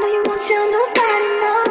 know you won't tell nobody, no.